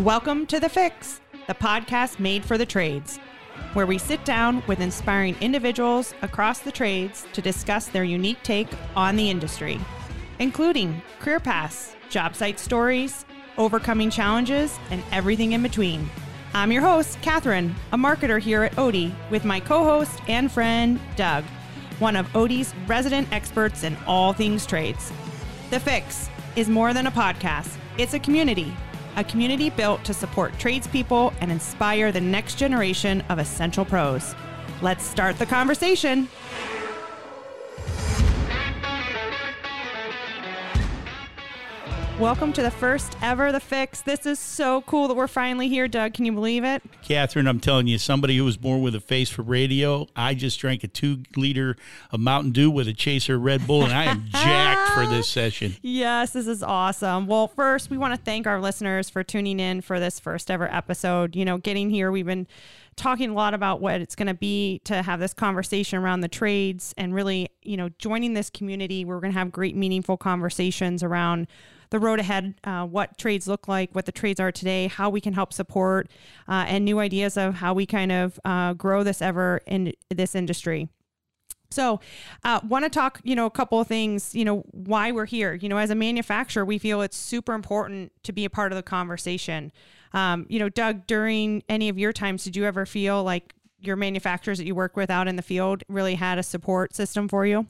Welcome to The Fix, the podcast made for the trades, where we sit down with inspiring individuals across the trades to discuss their unique take on the industry, including career paths, job site stories, overcoming challenges, and everything in between. I'm your host, Katherine, a marketer here at Oatey, with my co host and friend, Doug, one of Oatey's resident experts in all things trades. The Fix is more than a podcast, it's a community, a community built to support tradespeople and inspire the next generation of essential pros. Let's start the conversation. Welcome to the first ever The Fix. This is so cool that we're finally here, Doug. Can you believe it? Katherine, I'm telling you, somebody who was born with a face for radio. I just drank a two liter of Mountain Dew with a chaser Red Bull, and I am jacked for this session. Yes, this is awesome. Well, first, we want to thank our listeners for tuning in for this first ever episode. You know, getting here, we've been talking a lot about what it's going to be to have this conversation around the trades and really, you know, joining this community. We're going to have great, meaningful conversations around the road ahead, uh, what trades look like, what the trades are today, how we can help support, uh, and new ideas of how we kind of uh, grow this ever in this industry. So, uh, want to talk, you know, a couple of things, you know, why we're here. You know, as a manufacturer, we feel it's super important to be a part of the conversation. Um, you know, Doug, during any of your times, did you ever feel like your manufacturers that you work with out in the field really had a support system for you?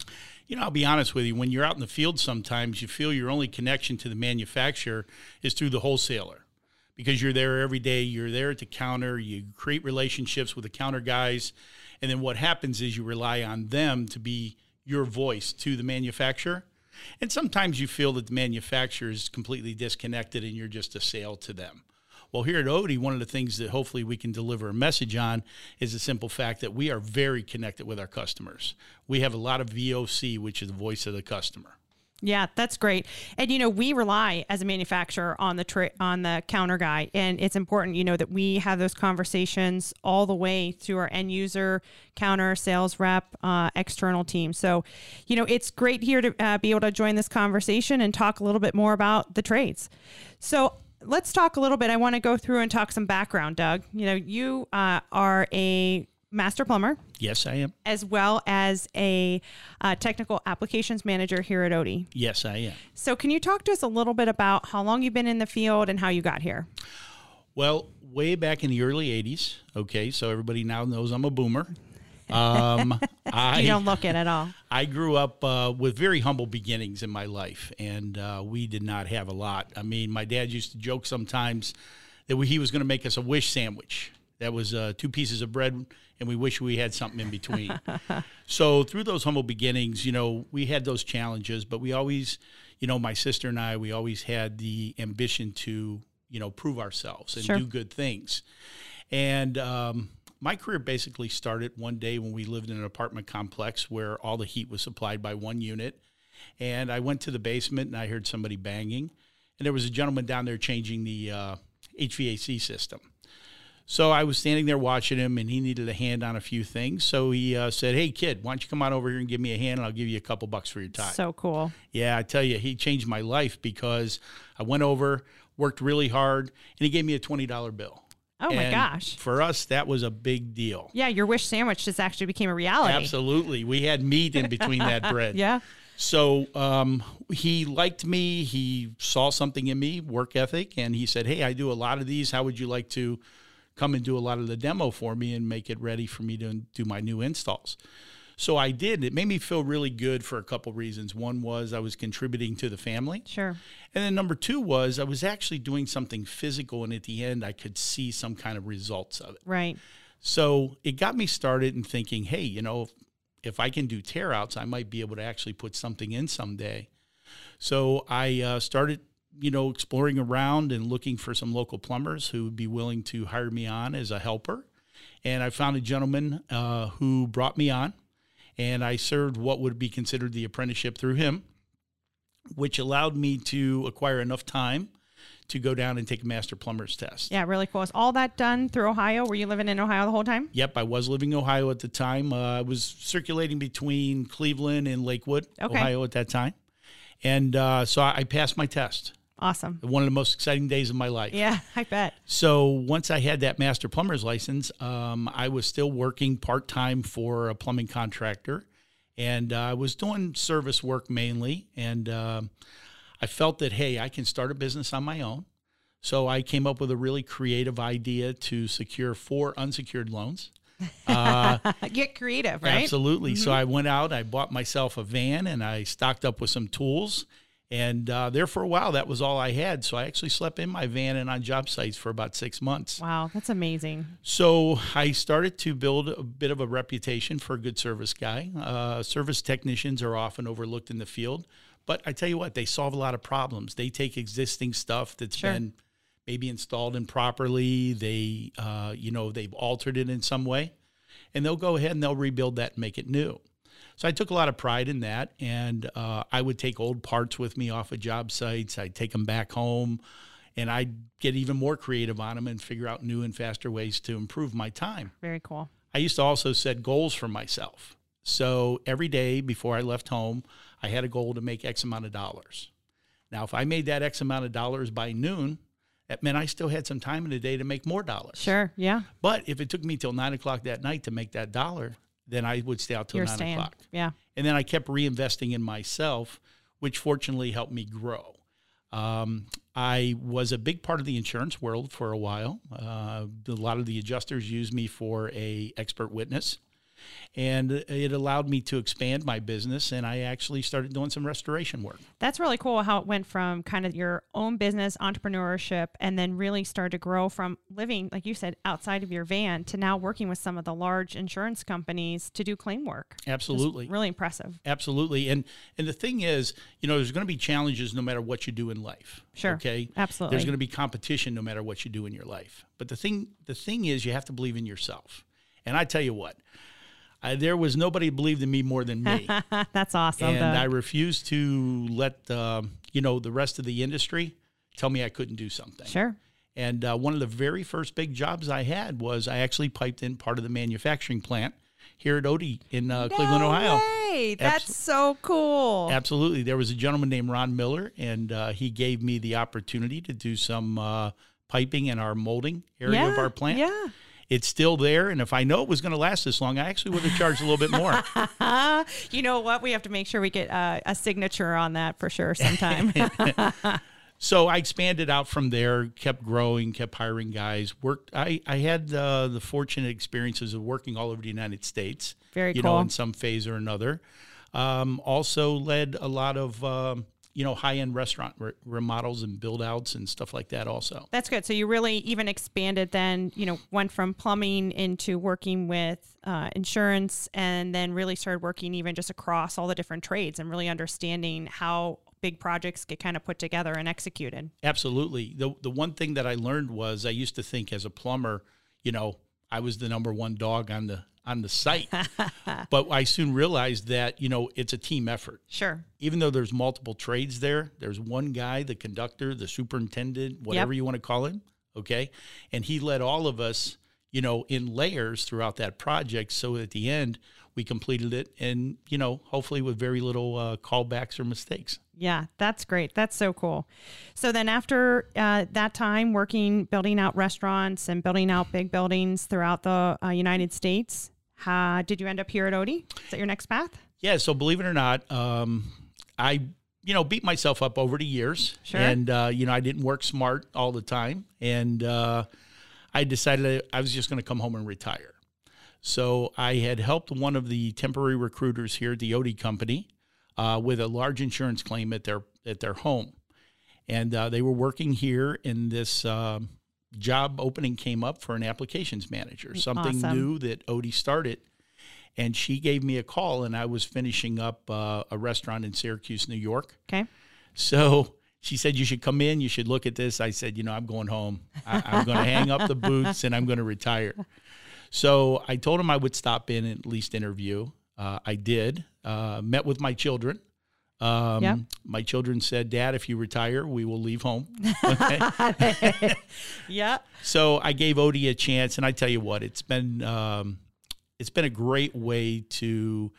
You know, I'll be honest with you. When you're out in the field, sometimes you feel your only connection to the manufacturer is through the wholesaler because you're there every day. You're there the counter. You create relationships with the counter guys. And then what happens is you rely on them to be your voice to the manufacturer. And sometimes you feel that the manufacturer is completely disconnected and you're just a sale to them. Well, here at Oatey, one of the things that hopefully we can deliver a message on is the simple fact that we are very connected with our customers. We have a lot of VOC, which is the voice of the customer. Yeah, that's great. And you know, we rely as a manufacturer on the tra- on the counter guy, and it's important, you know, that we have those conversations all the way through our end user, counter, sales rep, uh, external team. So, you know, it's great here to uh, be able to join this conversation and talk a little bit more about the trades. So, let's talk a little bit. I want to go through and talk some background, Doug. You know, you uh, are a master plumber. Yes, I am. As well as a uh, technical applications manager here at Oatey. Yes, I am. So, can you talk to us a little bit about how long you've been in the field and how you got here? Well, way back in the early 80s. Okay, so everybody now knows I'm a boomer. Um, I, you don't look it at all. I grew up uh, with very humble beginnings in my life, and uh, we did not have a lot. I mean, my dad used to joke sometimes that we, he was going to make us a wish sandwich. That was uh, two pieces of bread, and we wish we had something in between. so through those humble beginnings, you know, we had those challenges, but we always, you know, my sister and I, we always had the ambition to, you know, prove ourselves and Sure. do good things. And um, my career basically started one day when we lived in an apartment complex where all the heat was supplied by one unit. And I went to the basement and I heard somebody banging. And there was a gentleman down there changing the uh, HVAC system. So I was standing there watching him, and he needed a hand on a few things. So he uh, said, "Hey, kid, why don't you come on over here and give me a hand, and I'll give you a couple bucks for your time." So cool. Yeah, I tell you, he changed my life because I went over, worked really hard, and he gave me a twenty dollar bill. Oh my And gosh. For us, that was a big deal. Yeah, your wish sandwich just actually became a reality. Absolutely, we had meat in between that bread. Yeah. So um, he liked me. He saw something in me, work ethic, and he said, "Hey, I do a lot of these. How would you like to come and do a lot of the demo for me and make it ready for me to do my new installs?" So I did. It made me feel really good for a couple reasons. One was I was contributing to the family, Sure. and then number two was I was actually doing something physical, and at the end I could see some kind of results of it. Right. So it got me started in thinking, hey, you know, if, if I can do tear outs, I might be able to actually put something in someday. So I uh, started, you know, exploring around and looking for some local plumbers who would be willing to hire me on as a helper. And I found a gentleman uh, who brought me on, and I served what would be considered the apprenticeship through him, which allowed me to acquire enough time to go down and take a master plumber's test. Yeah, really cool. Is all that done through Ohio? Were you living in Ohio the whole time? Yep, I was living in Ohio at the time. Uh, I was circulating between Cleveland and Lakewood, Okay. Ohio at that time. And uh, so I I passed my test. Awesome. One of the most exciting days of my life. Yeah, I bet. So once I had that master plumber's license, um, I was still working part time for a plumbing contractor, and uh, I was doing service work mainly. And um I felt that hey, I can start a business on my own. So I came up with a really creative idea to secure four unsecured loans. Get creative, right? Absolutely. So I went out, I bought myself a van, and I stocked up with some tools. And uh, there for a while, that was all I had. So I actually slept in my van and on job sites for about six months. Wow, that's amazing. So I started to build a bit of a reputation for a good service guy. Uh, service technicians are often overlooked in the field, but I tell you what, they solve a lot of problems. They take existing stuff that's Sure. been maybe installed improperly. They, uh, you know, they've altered it in some way, and they'll go ahead and they'll rebuild that and make it new. So I took a lot of pride in that, and uh, I would take old parts with me off of job sites. I'd take them back home, and I'd get even more creative on them and figure out new and faster ways to improve my time. Very cool. I used to also set goals for myself. So every day before I left home, I had a goal to make X amount of dollars. Now, if I made that X amount of dollars by noon, that meant I still had some time in the day to make more dollars. Sure. Yeah. But if it took me till nine o'clock that night to make that dollar, then I would stay out till You're nine staying. o'clock. Yeah. And then I kept reinvesting in myself, which fortunately helped me grow. Um, I was a big part of the insurance world for a while. Uh, a lot of the adjusters used me for a expert witness, and it allowed me to expand my business. And I actually started doing some restoration work. That's really cool how it went from kind of your own business entrepreneurship and then really started to grow from living, like you said, outside of your van to now working with some of the large insurance companies to do claim work. Absolutely. really impressive. Absolutely. And and the thing is, you know, there's going to be challenges no matter what you do in life. Sure. Okay. Absolutely. There's going to be competition no matter what you do in your life. But the thing the thing is you have to believe in yourself. And I tell you what, I, there was nobody believed in me more than me. That's awesome. and I refused to let um, you know the rest of the industry tell me I couldn't do something. sure. And uh, one of the very first big jobs I had was I actually piped in part of the manufacturing plant here at Oatey in uh, Cleveland, Ohio. way. That's so cool. Absolutely. There was a gentleman named Ron Miller, and uh, he gave me the opportunity to do some uh, piping in our molding area of our plant. yeah. It's still there, and if I know it was going to last this long, I actually would have charged a little bit more. You know what? We have to make sure we get uh, a signature on that for sure sometime. so I expanded out from there, kept growing, kept hiring guys. Worked. I I had uh, the fortunate experiences of working all over the United States. Very you know, in some phase or another. Um, also led a lot of um, you know high end restaurant re- remodels and build outs and stuff like that. Also. That's good. So you really even expanded then, you know, went from plumbing into working with uh, insurance and then really started working even just across all the different trades and really understanding how big projects get kind of put together and executed. Absolutely. The the one thing that I learned was I used to think as a plumber, you know, I was the number one dog on the on the site. but I soon realized that, you know, it's a team effort. Sure. Even though there's multiple trades there, there's one guy, the conductor, the superintendent, whatever you want to call him, okay? And he led all of us, you know, in layers throughout that project so at the end we completed it and, you know, hopefully with very little uh, callbacks or mistakes. Yeah, that's great. That's so cool. So then after uh, that time working, building out restaurants and building out big buildings throughout the uh, United States, uh, did you end up here at Oatey? Is that your next path? Yeah, so believe it or not, um, I you know beat myself up over the years, Sure. and uh, you know I didn't work smart all the time, and uh, I decided I was just going to come home and retire. So I had helped one of the temporary recruiters here at the Oatey company uh, with a large insurance claim at their at their home, and uh, they were working here, in this. um Job opening came up for an applications manager, something Awesome. new that Oatey started. And she gave me a call and i was finishing up uh, a restaurant in syracuse new york. Okay. so she said you should come in. You should look at this. I said you know i'm going home. I, i'm going to hang up the boots and i'm going to retire. So i told him i would stop in and at least interview. Uh, i did. Uh, met with my children um, Yeah. My children said, "Dad, if you retire, we will leave home." Yeah. So I gave Oatey a chance, and I tell you what, it's been um, it's been a great way to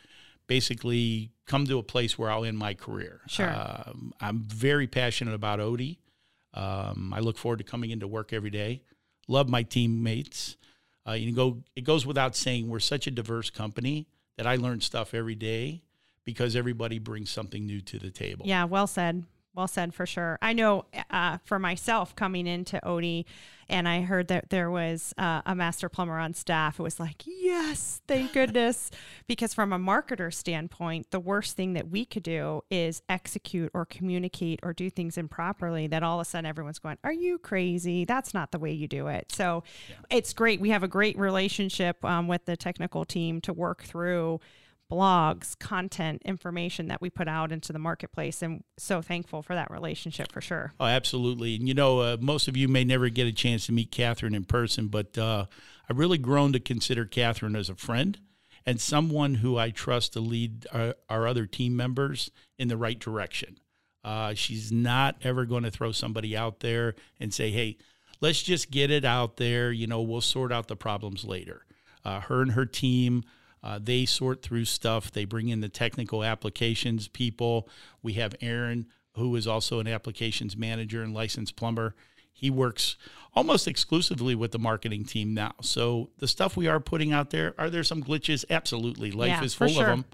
basically come to a place where I'll end my career. Sure. Um, I'm very passionate about Oatey. Um, I look forward to coming into work every day. Love my teammates. Uh, you go. It goes without saying we're such a diverse company that I learn stuff every day because everybody brings something new to the table. Yeah, well said. Well said for sure. I know uh, for myself coming into Oatey, and I heard that there was uh, a master plumber on staff. It was like, yes, thank goodness. because from a marketer standpoint, the worst thing that we could do is execute or communicate or do things improperly. That all of a sudden everyone's going, "Are you crazy? That's not the way you do it." So yeah. it's great. We have a great relationship um, with the technical team to work through blogs, content, information that we put out into the marketplace. And so thankful for that relationship for sure. Oh, absolutely. And you know, uh, most of you may never get a chance to meet Katherine in person, but uh, I've really grown to consider Katherine as a friend and someone who I trust to lead our, our other team members in the right direction. Uh, she's not ever going to throw somebody out there and say, hey, let's just get it out there. You know, we'll sort out the problems later. Uh, her and her team uh, they sort through stuff. They bring in the technical applications people. We have Aaron, who is also an applications manager and licensed plumber. He works almost exclusively with the marketing team now. So the stuff we are putting out there, are there some glitches? Absolutely. Life yeah, is full sure. of them.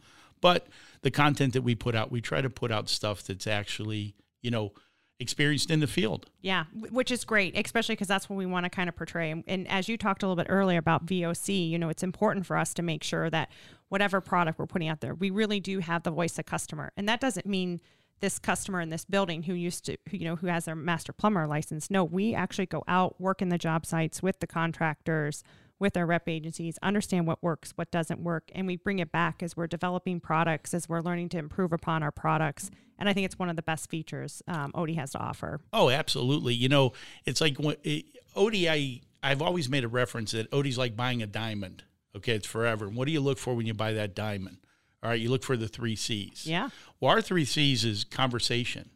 But the content that we put out, we try to put out stuff that's actually, you know, experienced in the field. Yeah, which is great, especially because that's what we want to kind of portray. And as you talked a little bit earlier about VOC, you know, it's important for us to make sure that whatever product we're putting out there, we really do have the voice of customer. And that doesn't mean this customer in this building who used to, who, you know, who has their master plumber license. No, we actually go out, work in the job sites with the contractors, with our rep agencies, understand what works, what doesn't work, and we bring it back as we're developing products, as we're learning to improve upon our products. And I think it's one of the best features um, Oatey has to offer. Oh, absolutely. You know, it's like when, it, Oatey, I, I've always made a reference that Oatey's like buying a diamond. Okay, it's forever. And what do you look for when you buy that diamond? All right, you look for the three C's. Yeah. Well, our three C's is conversation.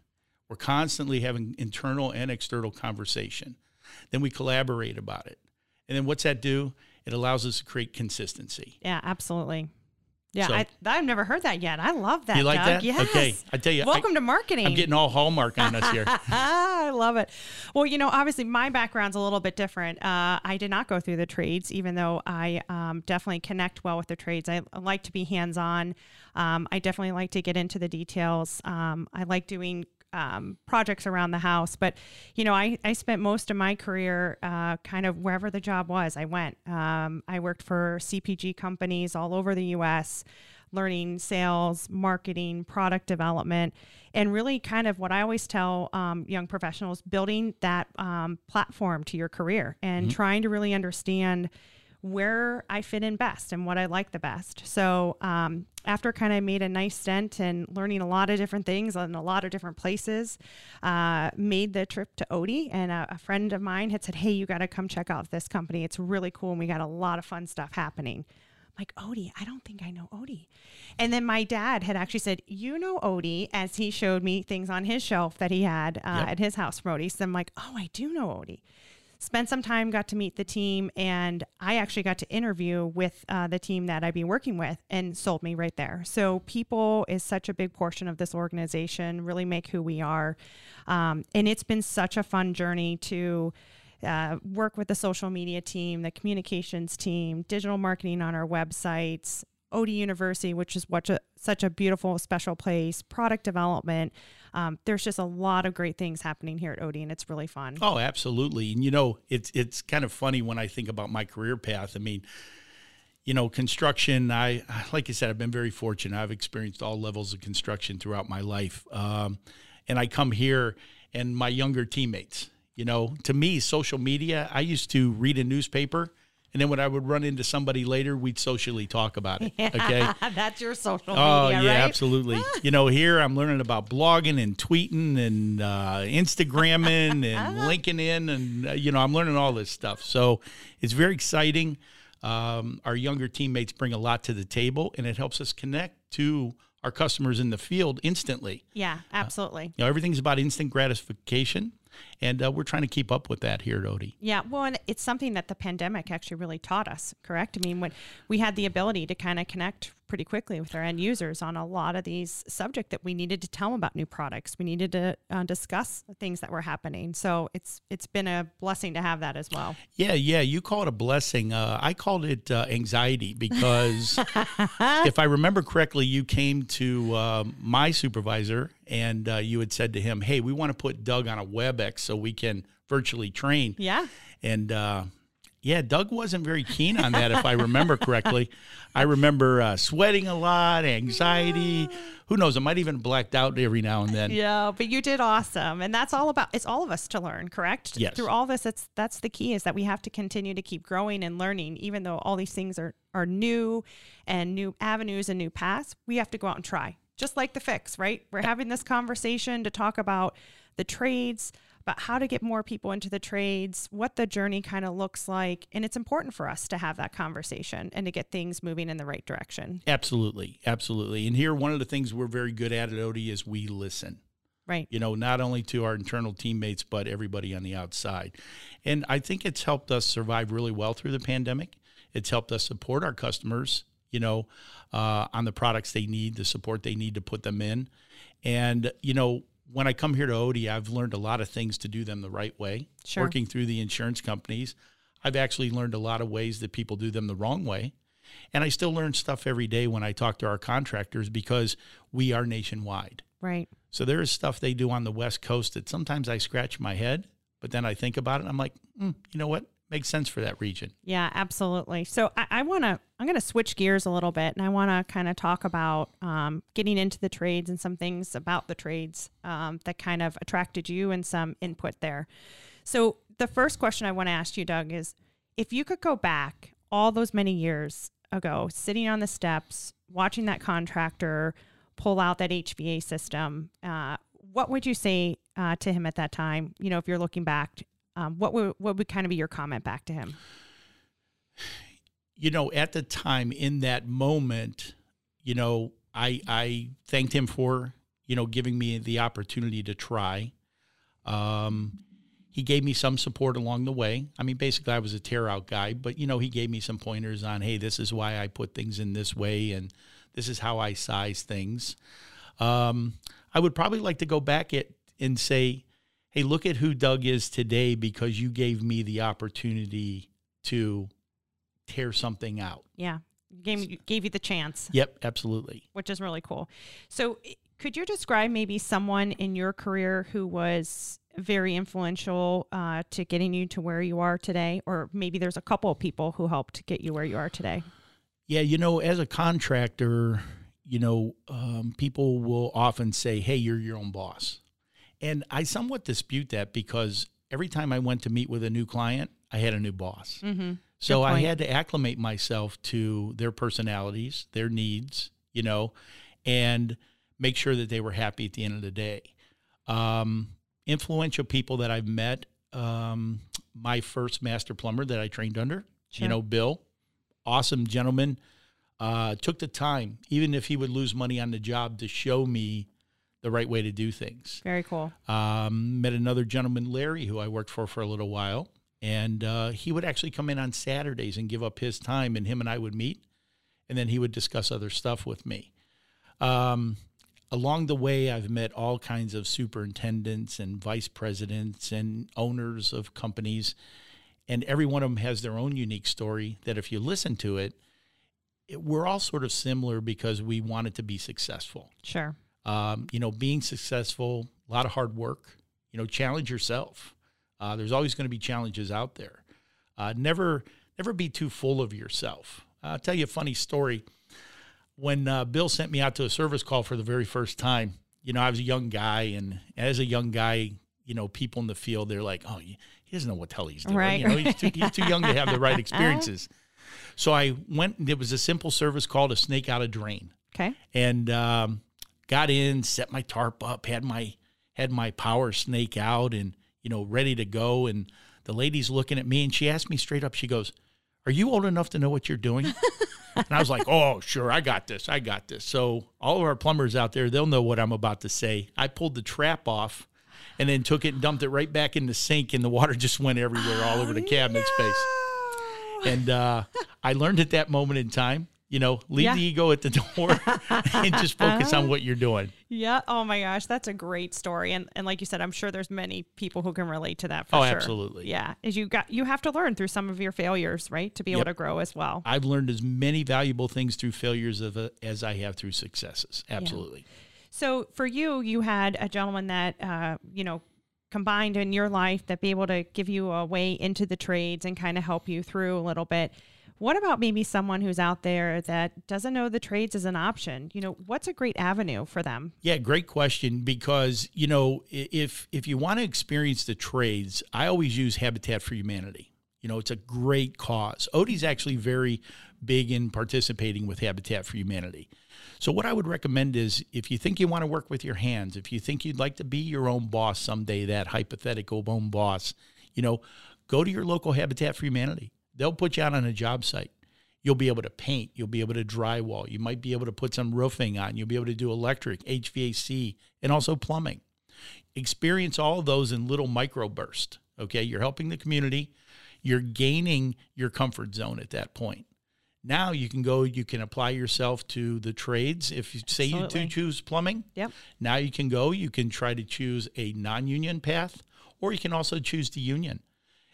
We're constantly having internal and external conversation. Then we collaborate about it. And then what's that do? It allows us to create consistency. Yeah, absolutely. Yeah, so, I, have never heard that yet. I love that. You like Doug. that? Yes. Okay, I tell you. Welcome I, to marketing. I'm getting all hallmark on us here. I love it. Well, you know, obviously my background's a little bit different. Uh, I did not go through the trades, even though I um, definitely connect well with the trades. I, I like to be hands on. Um, I definitely like to get into the details. Um, I like doing um, projects around the house. But, you know, I, I spent most of my career uh, kind of wherever the job was, I went. Um, I worked for CPG companies all over the US, learning sales, marketing, product development, and really kind of what I always tell um, young professionals building that um, platform to your career and mm-hmm. trying to really understand where I fit in best and what I like the best. So um, after kind of made a nice stint and learning a lot of different things in a lot of different places, uh, made the trip to Oatey. And a, a friend of mine had said, "Hey, you got to come check out this company. It's really cool, and we got a lot of fun stuff happening." I'm like Oatey, I don't think I know Oatey. And then my dad had actually said, "You know Oatey," as he showed me things on his shelf that he had uh, yep. at his house from Oatey. So I'm like, "Oh, I do know Oatey." Spent some time, got to meet the team, and I actually got to interview with uh, the team that I'd be working with and sold me right there. So, people is such a big portion of this organization, really make who we are. Um, and it's been such a fun journey to. Uh, work with the social media team, the communications team, digital marketing on our websites, Oatey University, which is what a, such a beautiful, special place, product development. Um, there's just a lot of great things happening here at Oatey, and it's really fun. Oh, absolutely. And you know, it's it's kind of funny when I think about my career path. I mean, you know, construction. I like I said, I've been very fortunate. I've experienced all levels of construction throughout my life, um, and I come here, and my younger teammates. You know, to me, social media. I used to read a newspaper and then when I would run into somebody later, we'd socially talk about it. Okay, that's your social oh, media. Oh yeah, right? absolutely. you know, here I'm learning about blogging and tweeting and uh, Instagramming and linking in, and uh, you know, I'm learning all this stuff. So it's very exciting. Um, our younger teammates bring a lot to the table, and it helps us connect to our customers in the field instantly. Yeah, absolutely. Uh, you know, everything's about instant gratification. And uh, we're trying to keep up with that here at Oatey. Yeah, well, and it's something that the pandemic actually really taught us, correct? I mean, when we had the ability to kind of connect pretty quickly with our end users on a lot of these subject that we needed to tell them about new products. We needed to uh, discuss things that were happening. So it's it's been a blessing to have that as well. Yeah, yeah. You call it a blessing. Uh, I called it uh, anxiety because if I remember correctly, you came to uh, my supervisor and uh, you had said to him, "Hey, we want to put Doug on a WebEx so we can virtually train." Yeah. And uh, yeah, Doug wasn't very keen on that, if I remember correctly. I remember uh, sweating a lot, anxiety. Who knows? I might even blacked out every now and then. Yeah, but you did awesome, and that's all about. It's all of us to learn, correct? Yes. Through all this, it's that's the key is that we have to continue to keep growing and learning, even though all these things are are new, and new avenues and new paths. We have to go out and try, just like the fix, right? We're having this conversation to talk about the trades about how to get more people into the trades, what the journey kind of looks like. And it's important for us to have that conversation and to get things moving in the right direction. Absolutely. Absolutely. And here, one of the things we're very good at at Oatey is we listen. Right. You know, not only to our internal teammates, but everybody on the outside. And I think it's helped us survive really well through the pandemic. It's helped us support our customers, you know, uh, on the products they need, the support they need to put them in. And, you know, when I come here to Oatey, I've learned a lot of things to do them the right way. Sure. Working through the insurance companies, I've actually learned a lot of ways that people do them the wrong way. And I still learn stuff every day when I talk to our contractors because we are nationwide. Right. So there is stuff they do on the West Coast that sometimes I scratch my head, but then I think about it and I'm like, mm, you know what? Makes sense for that region. Yeah, absolutely. So I, I want to, I'm going to switch gears a little bit and I want to kind of talk about um, getting into the trades and some things about the trades um, that kind of attracted you and some input there. So the first question I want to ask you, Doug, is if you could go back all those many years ago, sitting on the steps, watching that contractor pull out that HVA system, uh, what would you say uh, to him at that time? You know, if you're looking back um, what would what would kind of be your comment back to him? You know, at the time, in that moment, you know, I I thanked him for you know giving me the opportunity to try. Um, he gave me some support along the way. I mean, basically, I was a tear out guy, but you know, he gave me some pointers on, hey, this is why I put things in this way, and this is how I size things. Um, I would probably like to go back it and say, hey, look at who Doug is today because you gave me the opportunity to tear something out. Yeah. Gave, gave you the chance. Yep, absolutely. Which is really cool. So, could you describe maybe someone in your career who was very influential uh, to getting you to where you are today? Or maybe there's a couple of people who helped get you where you are today? Yeah, you know, as a contractor, you know, um, people will often say, hey, you're your own boss. And I somewhat dispute that because every time I went to meet with a new client, I had a new boss. Mm-hmm. So I had to acclimate myself to their personalities, their needs, you know, and make sure that they were happy at the end of the day. Um, influential people that I've met, um, my first master plumber that I trained under, sure. you know, Bill, awesome gentleman, uh, took the time, even if he would lose money on the job, to show me the right way to do things. Very cool. Um, met another gentleman, Larry, who I worked for for a little while, and uh, he would actually come in on Saturdays and give up his time, and him and I would meet, and then he would discuss other stuff with me. Um, along the way, I've met all kinds of superintendents and vice presidents and owners of companies, and every one of them has their own unique story. That if you listen to it, it we're all sort of similar because we wanted to be successful. Sure. Um, you know, being successful, a lot of hard work. You know, challenge yourself. Uh, there's always going to be challenges out there. Uh, never, never be too full of yourself. I'll tell you a funny story. When uh, Bill sent me out to a service call for the very first time, you know, I was a young guy, and as a young guy, you know, people in the field, they're like, "Oh, he doesn't know what the hell he's doing. Right. You know, he's too, he's too young to have the right experiences." So I went. and It was a simple service call to snake out a drain. Okay. And um, got in, set my tarp up, had my had my power snake out and, you know, ready to go. And the lady's looking at me and she asked me straight up, she goes, Are you old enough to know what you're doing? and I was like, Oh, sure, I got this. I got this. So all of our plumbers out there, they'll know what I'm about to say. I pulled the trap off and then took it and dumped it right back in the sink, and the water just went everywhere, all over the cabinet space. No. And uh, I learned at that moment in time, you know, leave Yeah. the ego at the door and just focus on what you're doing. Yeah. Oh my gosh, that's a great story. And and like you said, I'm sure there's many people who can relate to that for Oh, sure. absolutely. Yeah. Is you got you have to learn through some of your failures, right? To be able to grow as well. I've learned as many valuable things through failures of, uh, as I have through successes. Absolutely. So for you, you had a gentleman that uh, you know combined in your life that be able to give you a way into the trades and kind of help you through a little bit. What about maybe someone who's out there that doesn't know the trades as an option? You know, what's a great avenue for them? Yeah, great question because, you know, if if you want to experience the trades, I always use Habitat for Humanity. You know, it's a great cause. Oatey's actually very big in participating with Habitat for Humanity. So what I would recommend is if you think you want to work with your hands, if you think you'd like to be your own boss someday, that hypothetical own boss, you know, go to your local Habitat for Humanity. They'll put you out on a job site. You'll be able to paint. You'll be able to drywall. You might be able to put some roofing on. You'll be able to do electric, HVAC, and also plumbing. Experience all of those in little microbursts. Okay, you're helping the community. You're gaining your comfort zone at that point. Now you can go. You can apply yourself to the trades. If you say you do choose plumbing, Yep. now you can go. You can try to choose a non-union path, or you can also choose the union.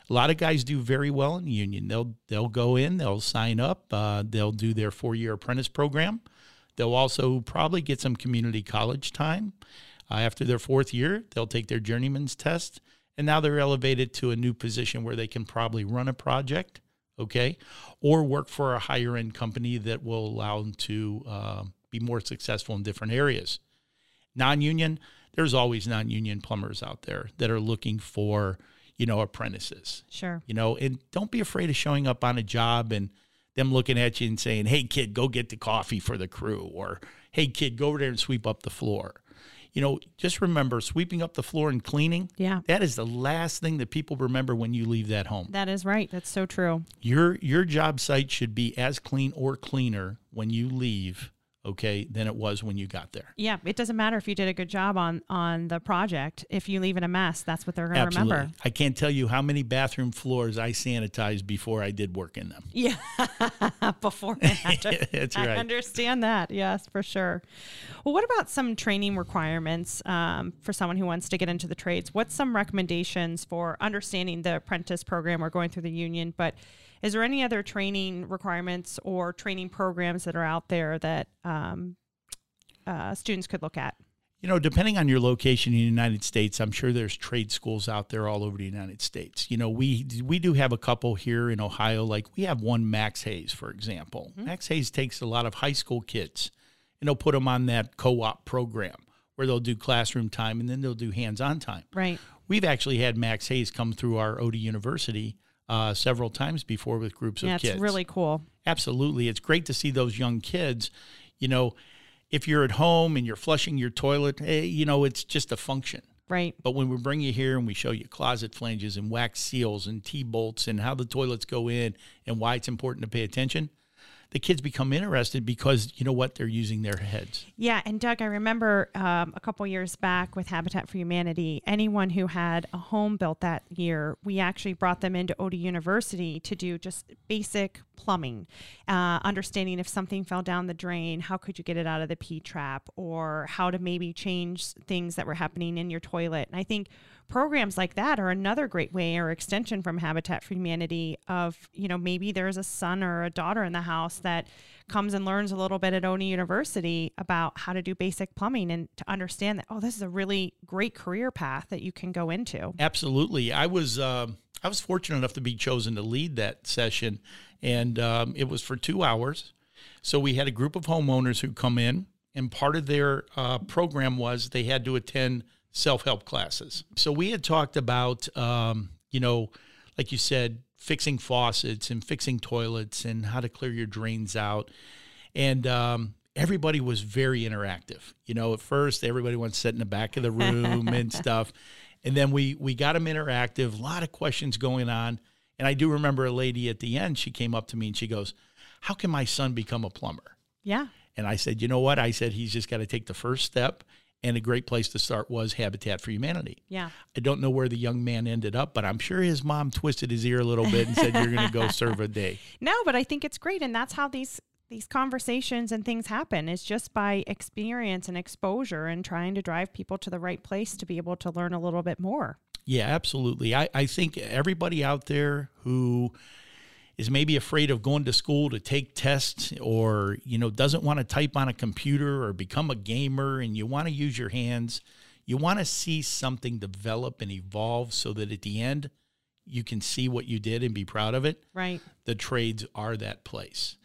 A lot of guys do very well in union. They'll they'll go in, they'll sign up, uh, they'll do their four year apprentice program. They'll also probably get some community college time. Uh, after their fourth year, they'll take their journeyman's test, and now they're elevated to a new position where they can probably run a project, okay, or work for a higher end company that will allow them to uh, be more successful in different areas non-union there's always non-union plumbers out there that are looking for you know apprentices Sure. you know and don't be afraid of showing up on a job and them looking at you and saying hey kid go get the coffee for the crew or hey kid go over there and sweep up the floor you know just remember sweeping up the floor and cleaning Yeah. that is the last thing that people remember when you leave that home That is right. That's so true. your your job site should be as clean or cleaner when you leave okay than it was when you got there Yeah, it doesn't matter if you did a good job on on the project. If you leave it a mess, that's what they're going to remember. I can't tell you how many bathroom floors I sanitized before I did work in them. Yeah, before and after. That's I right. understand that. Yes, for sure. Well, what about some training requirements um, for someone who wants to get into the trades? What's some recommendations for understanding the apprentice program or going through the union? But is there any other training requirements or training programs that are out there that um, uh, students could look at? You know, depending on your location in the United States, I'm sure there's trade schools out there all over the United States. You know, we we do have a couple here in Ohio. Like we have one Max Hayes, for example. Max Hayes takes a lot of high school kids, and they'll put them on that co-op program where they'll do classroom time and then they'll do hands-on time. Right. We've actually had Max Hayes come through our Oatey University uh, several times before with groups of Yeah, kids. it's really cool. Absolutely. It's great to see those young kids. You know, if you're at home and you're flushing your toilet, eh, you know, it's just a function. Right. But when we bring you here and we show you closet flanges and wax seals and T bolts and how the toilets go in and why it's important to pay attention, the kids become interested because you know what? They're using their heads. Yeah, and Doug, I remember um, a couple years back with Habitat for Humanity, anyone who had a home built that year, we actually brought them into Oatey University to do just basic plumbing, uh, understanding if something fell down the drain, how could you get it out of the P trap, or how to maybe change things that were happening in your toilet. And I think programs like that are another great way or extension from Habitat for Humanity of, you know, maybe there's a son or a daughter in the house that comes and learns a little bit at Oatey University about how to do basic plumbing and to understand that, oh, this is a really great career path that you can go into. Absolutely. I was uh, I was fortunate enough to be chosen to lead that session, and um, it was for two hours. So we had a group of homeowners who come in, and part of their uh, program was they had to attend self help classes. So we had talked about, um, you know, like you said, fixing faucets and fixing toilets and how to clear your drains out, and um, everybody was very interactive. You know, at first everybody wants to sit in the back of the room and stuff, and then we we got them interactive. A lot of questions going on, and I do remember a lady at the end. She came up to me and she goes, "How can my son become a plumber?" Yeah. And I said, "You know what?" I said, "He's just got to take the first step." And a great place to start was Habitat for Humanity. Yeah. I don't know where the young man ended up, but I'm sure his mom twisted his ear a little bit and said, "You're going to go serve a day." No, but I think it's great, and that's how these these conversations and things happen. Is just by experience and exposure, and trying to drive people to the right place to be able to learn a little bit more. Yeah, absolutely. I, I think everybody out there who is maybe afraid of going to school to take tests or you know doesn't want to type on a computer or become a gamer and you want to use your hands you want to see something develop and evolve so that at the end you can see what you did and be proud of it Right. the trades are that place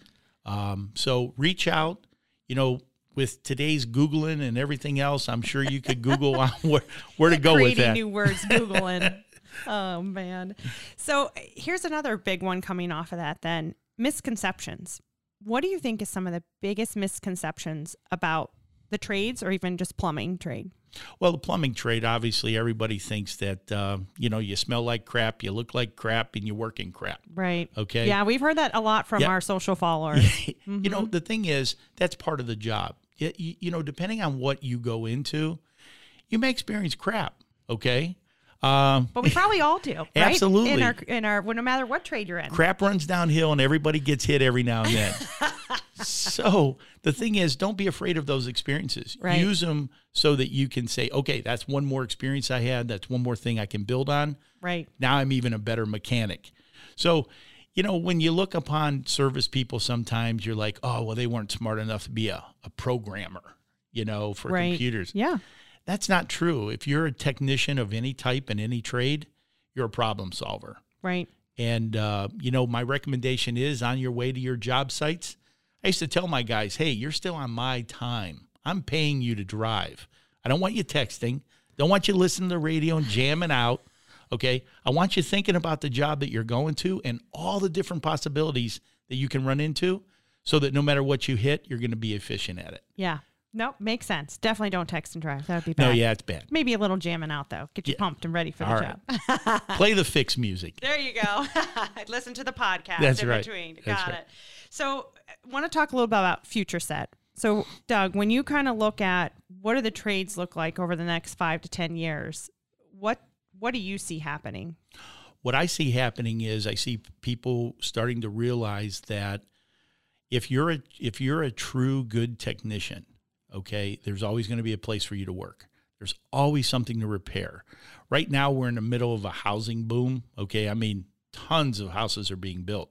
um, so reach out you know with today's googling and everything else i'm sure you could google on where, where to go with that new words, googling. oh man. So here's another big one coming off of that. Then misconceptions. What do you think is some of the biggest misconceptions about the trades or even just plumbing trade? Well, the plumbing trade, obviously, everybody thinks that uh, you know you smell like crap, you look like crap, and you work in crap. Right. Okay. Yeah, we've heard that a lot from Yeah. our social followers. You know, the thing is, that's part of the job. You, you know, depending on what you go into, you may experience crap. Okay. Um, But we probably all do, right? Absolutely. In our in our well, no matter what trade you're in. crap runs downhill, and everybody gets hit every now and then. so the thing is, don't be afraid of those experiences. Right. Use them so that you can say, okay, that's one more experience I had. That's one more thing I can build on. Right. now I'm even a better mechanic. So, you know, when you look upon service people, sometimes you're like, oh, well, they weren't smart enough to be a, a programmer, you know, for Right. computers. Yeah. That's not true. If you're a technician of any type in any trade, you're a problem solver. Right. And, uh, you know, my recommendation is on your way to your job sites, I used to tell my guys, hey, you're still on my time. I'm paying you to drive. I don't want you texting. Don't want you listening to the radio and jamming out. Okay. I want you thinking about the job that you're going to and all the different possibilities that you can run into so that no matter what you hit, you're going to be efficient at it. Yeah. Nope. Makes sense. Definitely don't text and drive. That would be bad. No, yeah, it's bad. Maybe a little jamming out though. Get you Yeah. pumped and ready for the All job. right. Play the fix music. There you go. Listen to the podcast That's in right. between. That's Got right. it. So, want to talk a little bit about future set. So, Doug, when you kind of look at what do the trades look like over the next five to ten years, what what do you see happening? what I see happening is I see people starting to realize that if you're a if you're a true good technician, okay, there's always going to be a place for you to work. There's always something to repair. Right now we're in the middle of a housing boom, okay? I mean, tons of houses are being built.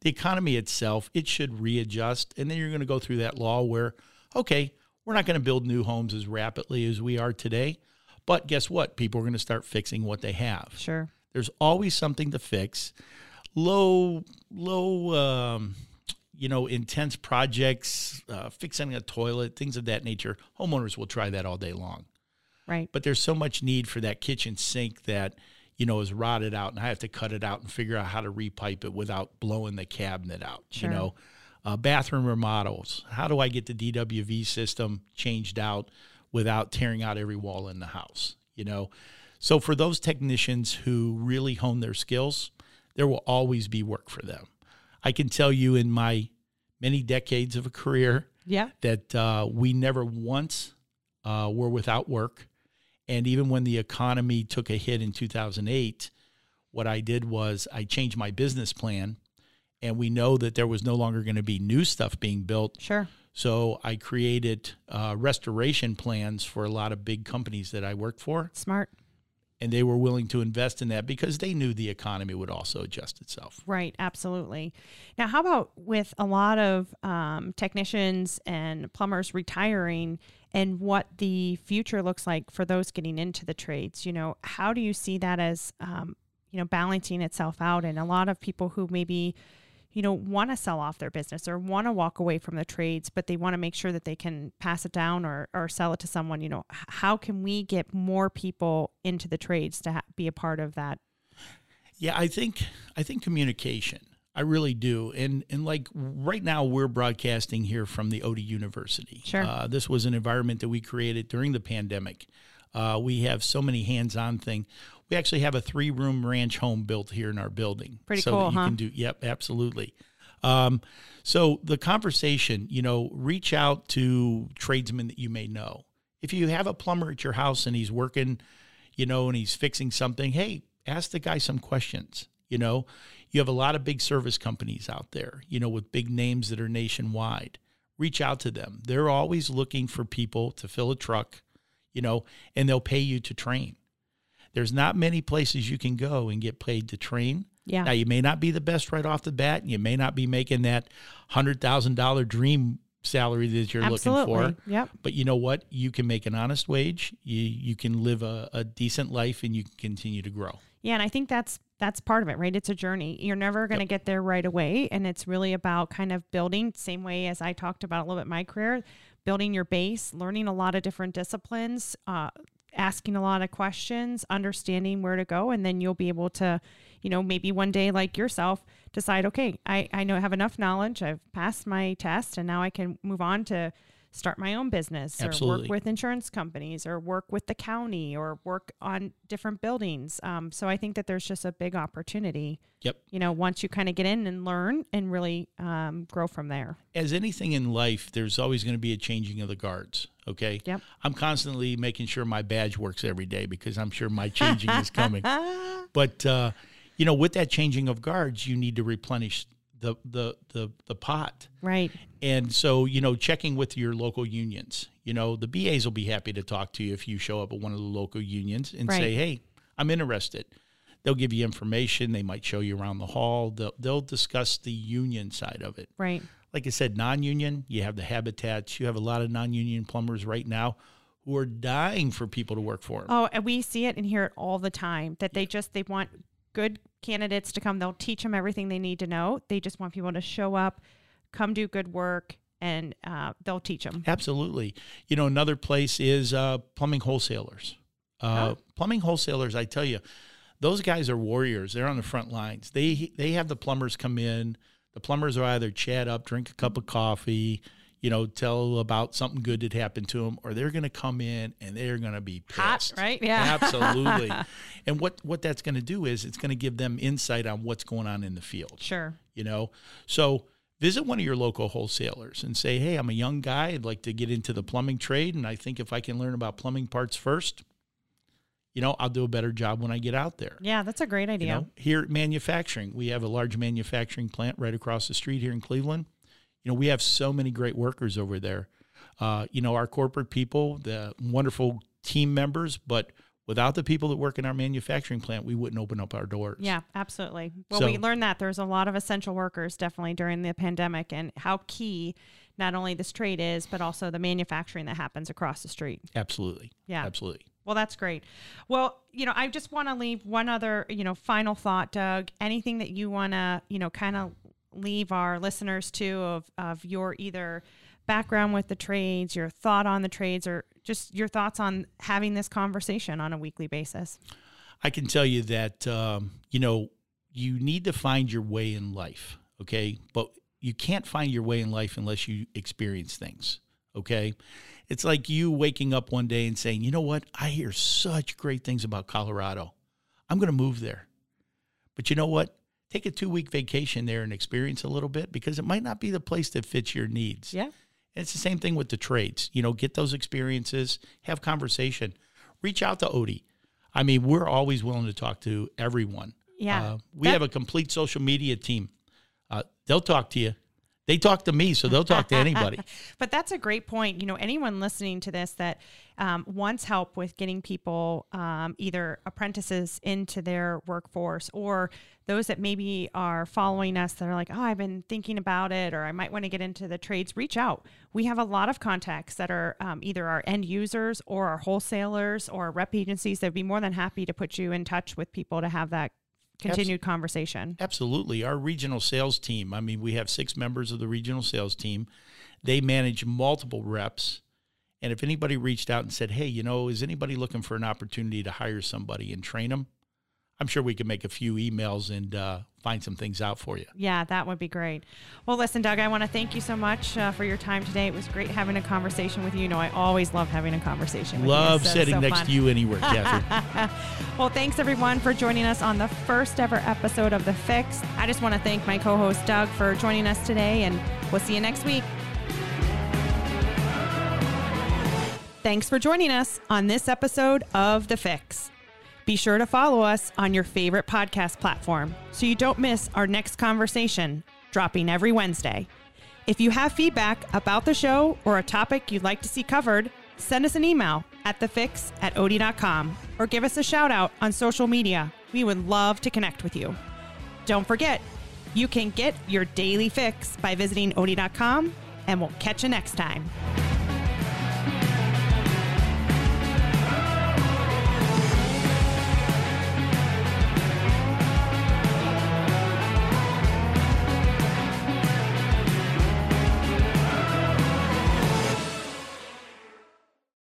The economy itself, it should readjust and then you're going to go through that law where okay, we're not going to build new homes as rapidly as we are today. But guess what? People are going to start fixing what they have. Sure. There's always something to fix. Low, low, um, you know, intense projects, uh, fixing a toilet, things of that nature. Homeowners will try that all day long. Right. But there's so much need for that kitchen sink that, you know, is rotted out, and I have to cut it out and figure out how to repipe it without blowing the cabinet out. Sure. You know, uh, bathroom remodels. How do I get the DWV system changed out without tearing out every wall in the house? You know, so for those technicians who really hone their skills, there will always be work for them. I can tell you in my many decades of a career Yeah. that uh, we never once uh, were without work. And even when the economy took a hit in 2008, what I did was I changed my business plan. And we know that there was no longer going to be new stuff being built. Sure. So I created uh, restoration plans for a lot of big companies that I worked for. Smart. And they were willing to invest in that because they knew the economy would also adjust itself. Right, absolutely. Now, how about with a lot of um, technicians and plumbers retiring and what the future looks like for those getting into the trades? You know, how do you see that as, um, you know, balancing itself out? And a lot of people who maybe, you know, want to sell off their business or want to walk away from the trades, but they want to make sure that they can pass it down or, or sell it to someone. You know, how can we get more people into the trades to ha- be a part of that? Yeah, I think I think communication. I really do. And and like right now we're broadcasting here from the Oatey University. Sure. Uh, this was an environment that we created during the pandemic. Uh, we have so many hands-on thing. We actually have a three-room ranch home built here in our building. Pretty so cool, that you huh? can do yep, absolutely. Um, so the conversation, you know, reach out to tradesmen that you may know. If you have a plumber at your house and he's working, you know, and he's fixing something, hey, ask the guy some questions. You know, you have a lot of big service companies out there, you know, with big names that are nationwide. Reach out to them. They're always looking for people to fill a truck, you know, and they'll pay you to train. There's not many places you can go and get paid to train. Yeah. Now, you may not be the best right off the bat. And you may not be making that $100,000 dream salary that you're Absolutely. looking for. Yep. But you know what? You can make an honest wage. You you can live a, a decent life and you can continue to grow. Yeah, and I think that's that's part of it, right? It's a journey. You're never going to get there right away, and it's really about kind of building. Same way as I talked about a little bit my career, building your base, learning a lot of different disciplines, uh, asking a lot of questions, understanding where to go, and then you'll be able to, you know, maybe one day like yourself, decide, okay, I I know I have enough knowledge. I've passed my test, and now I can move on to start my own business or work with insurance companies or work with the county or work on different buildings. Um, so I think that there's just a big opportunity, Yep. you know, once you kind of get in and learn and really um, grow from there. As anything in life, there's always going to be a changing of the guards. Okay. Yep. I'm constantly making sure my badge works every day because I'm sure my changing is coming. But uh, you know, with that changing of guards, you need to replenish the the the the pot. Right. And so, you know, checking with your local unions. You know, the BAs will be happy to talk to you if you show up at one of the local unions and Right. say, "Hey, I'm interested." They'll give you information. They might show you around the hall. They'll, they'll discuss the union side of it. Right. Like I said, non-union. You have the habitats. You have a lot of non-union plumbers right now who are dying for people to work for them. Oh, and we see it and hear it all the time that they just they want good candidates to come. They'll teach them everything they need to know. They just want people to show up, come do good work, and uh, they'll teach them. Absolutely. You know, another place is uh, plumbing wholesalers. Uh, Oh. Plumbing wholesalers, I tell you, those guys are warriors. They're on the front lines. They they have the plumbers come in. The plumbers will either chat up, drink a cup of coffee, you know, tell about something good that happened to them, or they're going to come in and they're going to be Hot, pissed. right? Yeah. Absolutely. and what what that's going to do is it's going to give them insight on what's going on in the field Sure. you know so visit one of your local wholesalers and say hey i'm a young guy i'd like to get into the plumbing trade and i think if i can learn about plumbing parts first you know i'll do a better job when i get out there Yeah, that's a great you idea. know here at manufacturing we have a large manufacturing plant right across the street here in cleveland you know we have so many great workers over there uh, you know our corporate people the wonderful team members but without the people that work in our manufacturing plant we wouldn't open up our doors Yeah, absolutely. Well, So- we learned that there's a lot of essential workers definitely during the pandemic and how key not only this trade is, but also the manufacturing that happens across the street. absolutely Yeah. absolutely Well, that's great. Well, you know, I just want to leave one other, you know, final thought, Doug. Anything that you want to, you know, kind of leave our listeners to of, of your either background with the trades, your thought on the trades, or just your thoughts on having this conversation on a weekly basis? I can tell you that um, you know you need to find your way in life, okay? But you can't find your way in life unless you experience things, okay? It's like you waking up one day and saying, "You know what? I hear such great things about Colorado. I'm going to move there." But you know what? Take a 2-week vacation there and experience a little bit because it might not be the place that fits your needs. Yeah. And it's the same thing with the trades. You know, get those experiences, have conversation, reach out to Oatey. I mean, we're always willing to talk to everyone. Yeah. Uh, we That- have a complete social media team. Uh, they'll talk to you. They talk to me, so they'll talk to anybody. But that's a great point. You know, anyone listening to this that um, wants help with getting people um, either apprentices into their workforce or those that maybe are following us that are like, oh, I've been thinking about it or I might want to get into the trades, reach out. We have a lot of contacts that are um, either our end users or our wholesalers or rep agencies that would be more than happy to put you in touch with people to have that continued conversation. Absolutely. Our regional sales team, I mean, we have six members of the regional sales team. They manage multiple reps. And if anybody reached out and said, hey, you know, is anybody looking for an opportunity to hire somebody and train them? I'm sure we could make a few emails and uh, find some things out for you. Yeah, that would be great. Well, listen, Doug, I want to thank you so much uh, for your time today. It was great having a conversation with you. You know, I always love having a conversation with Love you. So- sitting so next fun. to you anywhere, Katherine. Well, thanks everyone for joining us on the first ever episode of The Fix. I just want to thank my co host, Doug, for joining us today, and we'll see you next week. Thanks for joining us on this episode of The Fix. Be sure to follow us on your favorite podcast platform so you don't miss our next conversation, dropping every Wednesday. If you have feedback about the show or a topic you'd like to see covered, send us an email at thefix at oatey.com or give us a shout out on social media. We would love to connect with you. Don't forget, you can get your daily fix by visiting oatey.com, and we'll catch you next time.